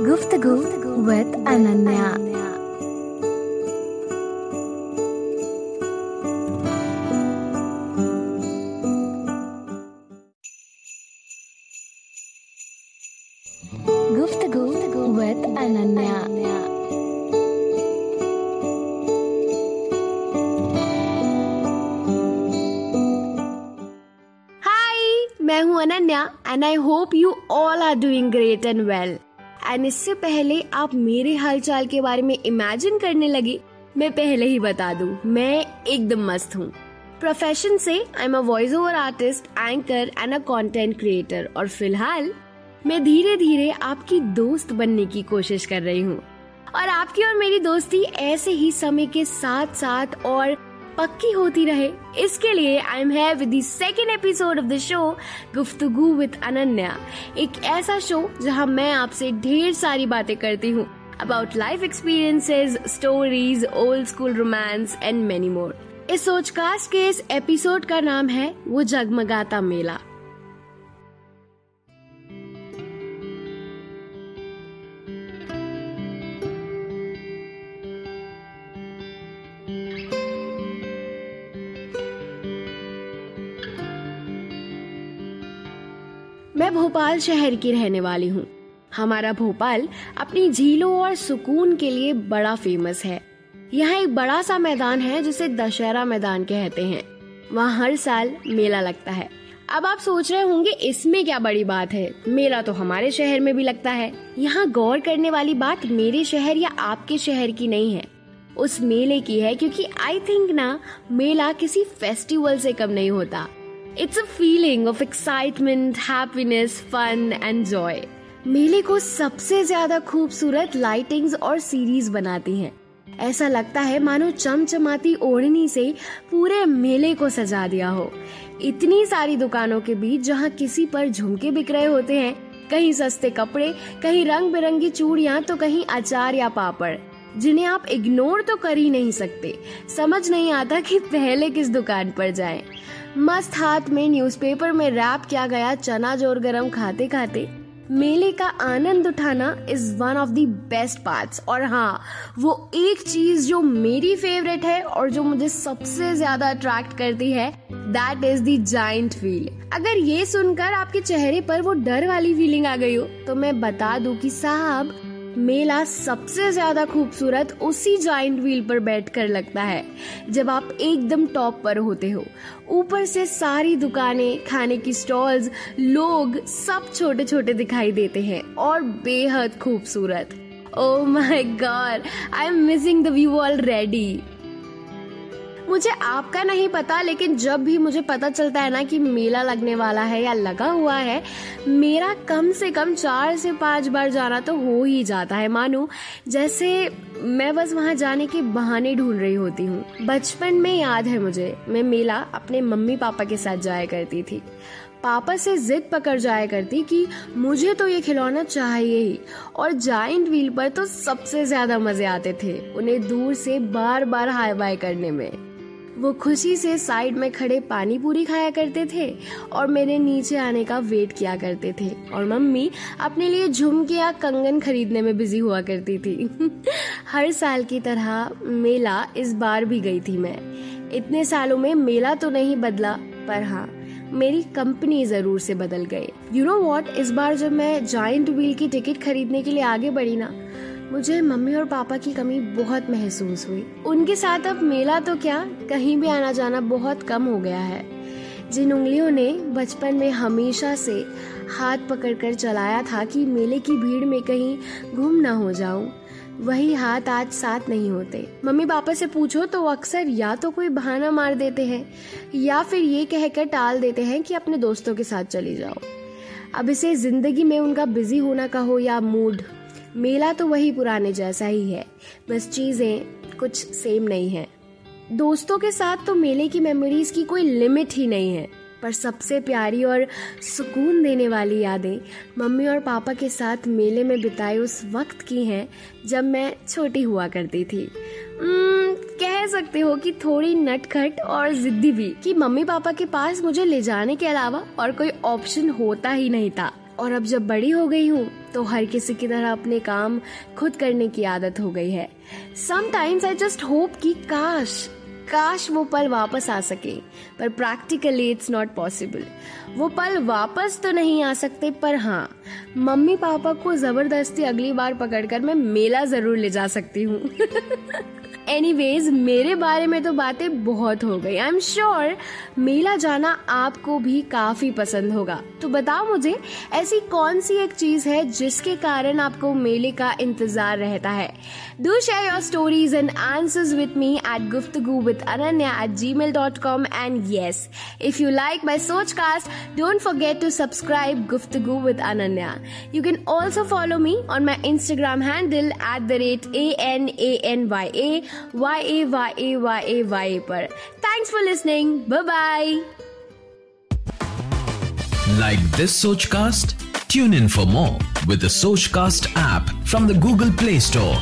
गुफ्तगु विद अनन्या गुफ्तगु with Ananya hi मैं हूँ Ananya and I hope you all are doing great and well and इससे पहले आप मेरे हालचाल के बारे में इमेजिन करने लगे, मैं पहले ही बता दूँ, मैं एकदम मस्त हूँ। प्रोफेशन से I am a voice over artist anchor and a content creator और फ़िलहाल, मैं धीरे धीरे आपकी दोस्त बनने की कोशिश कर रही हूँ। और आपकी और मेरी दोस्ती ऐसे ही समय के साथ साथ और पक्की होती रहे। इसके लिए आई एम है with second episode of the show Guftagu with Ananya. एक ऐसा शो जहाँ मैं आपसे ढेर सारी बातें करती हूँ about life experiences stories old school romance and many more इस सोचकास्ट के इस एपिसोड का नाम है, वो जगमगाता मेला। मैं भोपाल शहर की रहने वाली हूँ। हमारा भोपाल अपनी झीलों और सुकून के लिए बड़ा फ़ेमस है। यहाँ एक बड़ा सा मैदान है जिसे दशहरा मैदान कहते हैं। वहाँ हर साल मेला लगता है। अब आप सोच रहे होंगे, इसमें क्या बड़ी बात है? मेला तो हमारे शहर में भी लगता है। यहाँ गौर करने वाली बात मेरे शहर या आपके शहर की नहीं है। उस मेले की है क्योंकि आई थिंक ना, मेला किसी फेस्टिवल से कम नहीं होता। It's a feeling of excitement happiness fun and joy मेले को सबसे ज़्यादा खूबसूरत लाइटिंग्स और सीरीज़ बनाती हैं। ऐसा लगता है मानो चमचमाती ओढ़नी से पूरे मेले को सजा दिया हो। इतनी सारी दुकानों के बीच जहाँ किसी पर झुमके बिक रहे होते हैं, कहीं सस्ते कपड़े, कहीं रंग बिरंगी चूड़ियाँ तो कहीं अचार या पापड़, जिन्हें आप इग्नोर तो कर ही नहीं सकते। समझ नहीं आता कि पहले किस दुकान पर जाएँ। मस्त हाथ में न्यूज़पेपर में रैप किया गया चना ज़ोर गरम खाते खाते, मेले का आनंद उठाना is one of the best parts और हाँ वो एक चीज़ जो मेरी फेवरेट है और जो मुझे सबसे ज़्यादा अट्रैक्ट करती है that is the giant wheel अगर ये सुनकर आपके चेहरे पर वो डर वाली फीलिंग आ गई हो तो मैं बता दूँ कि साहब मेला सबसे ज़्यादा खूबसूरत उसी जॉइंट व्हील पर बैठकर लगता है, जब आप एकदम टॉप पर होते हो। ऊपर से सारी दुकानें, खाने की स्टॉल्स लोग सब छोटे छोटे दिखाई देते हैं और बेहद खूबसूरत। ओ my god I am missing the view already मुझे आपका नहीं पता, लेकिन जब भी मुझे पता चलता है ना कि मेला लगने वाला है या लगा हुआ है, मेरा कम से कम चार से पाँच बार जाना तो हो ही जाता है। मानो, जैसे मैं बस वहाँ जाने के बहाने ढूंढ रही होती हूँ। बचपन में याद है मुझे, मैं मेला अपने मम्मी पापा के साथ जाया करती थी। पापा से जिद पकड़ जाया करती कि मुझे तो ये खिलौना चाहिए ही, और जाइंट व्हील पर तो सबसे ज़्यादा मज़े आते थे, उन्हें दूर से बार बार हाई बाय करने में। वो खुशी से साइड में खड़े पानी पूरी खाया करते थे और मेरे नीचे आने का वेट किया करते थे। और मम्मी अपने लिए झुमके या कंगन खरीदने में बिज़ी हुआ करती थी। हर साल की तरह मेला इस बार भी गई थी मैं। इतने सालों में मेला तो नहीं बदला, पर हाँ मेरी कंपनी ज़रूर से बदल गए यू नो वॉट इस बार जब मैं जॉइंट व्हील की टिकट खरीदने के लिए आगे बढ़ी ना मुझे मम्मी और पापा की कमी बहुत महसूस हुई। उनके साथ अब मेला तो क्या, कहीं भी आना जाना बहुत कम हो गया है। जिन उंगलियों ने बचपन में हमेशा से हाथ पकड़कर चलाया था कि मेले की भीड़ में कहीं गुम ना हो जाऊँ, वही हाथ आज साथ नहीं होते। मम्मी पापा से पूछो तो अक्सर या तो कोई बहाना मार देते हैं, या फिर ये कहकर टाल देते हैं कि अपने दोस्तों के साथ चली जाओ। अब इसे ज़िंदगी में उनका बिज़ी होना कहो या मूड मेला तो वही पुराने जैसा ही है। बस चीज़ें कुछ सेम नहीं है। दोस्तों के साथ तो मेले की मेमोरीज की कोई लिमिट ही नहीं है। पर सबसे प्यारी और सुकून देने वाली यादें मम्मी और पापा के साथ मेले में बिताए उस वक्त की हैं, जब मैं छोटी हुआ करती थी। कह सकते हो कि थोड़ी नटखट और जिद्दी भी कि मम्मी पापा के पास मुझे ले जाने के अलावा और कोई ऑप्शन होता ही नहीं था। और अब जब बड़ी हो गई हूँ तो हर किसी की तरह अपने काम खुद करने की आदत हो गई है। समटाइम्स आई जस्ट होप कि काश काश वो पल वापस आ सके, पर प्रैक्टिकली इट्स नॉट पॉसिबल वो पल वापस तो नहीं आ सकते, पर हाँ मम्मी पापा को ज़बरदस्ती अगली बार पकड़कर मैं मेला ज़रूर ले जा सकती हूँ। एनीवेज मेरे बारे में तो बातें बहुत हो गई। आई एम श्योर मेला जाना आपको भी काफ़ी पसंद होगा। तो बताओ मुझे, ऐसी कौन सी एक चीज़ है जिसके कारण आपको मेले का इंतज़ार रहता है? Do share your stories and answers with me at Guftagu with Ananya at Gmail dot com and yes if you like my Sochcast don't forget to subscribe Guftagu with Ananya. You can also follow me on my Instagram handle at the rate A N A N Y A Y A Y A Y A Y पर thanks for listening bye bye Like this Sochcast? Tune in for more with the Sochcast app from the Google Play Store.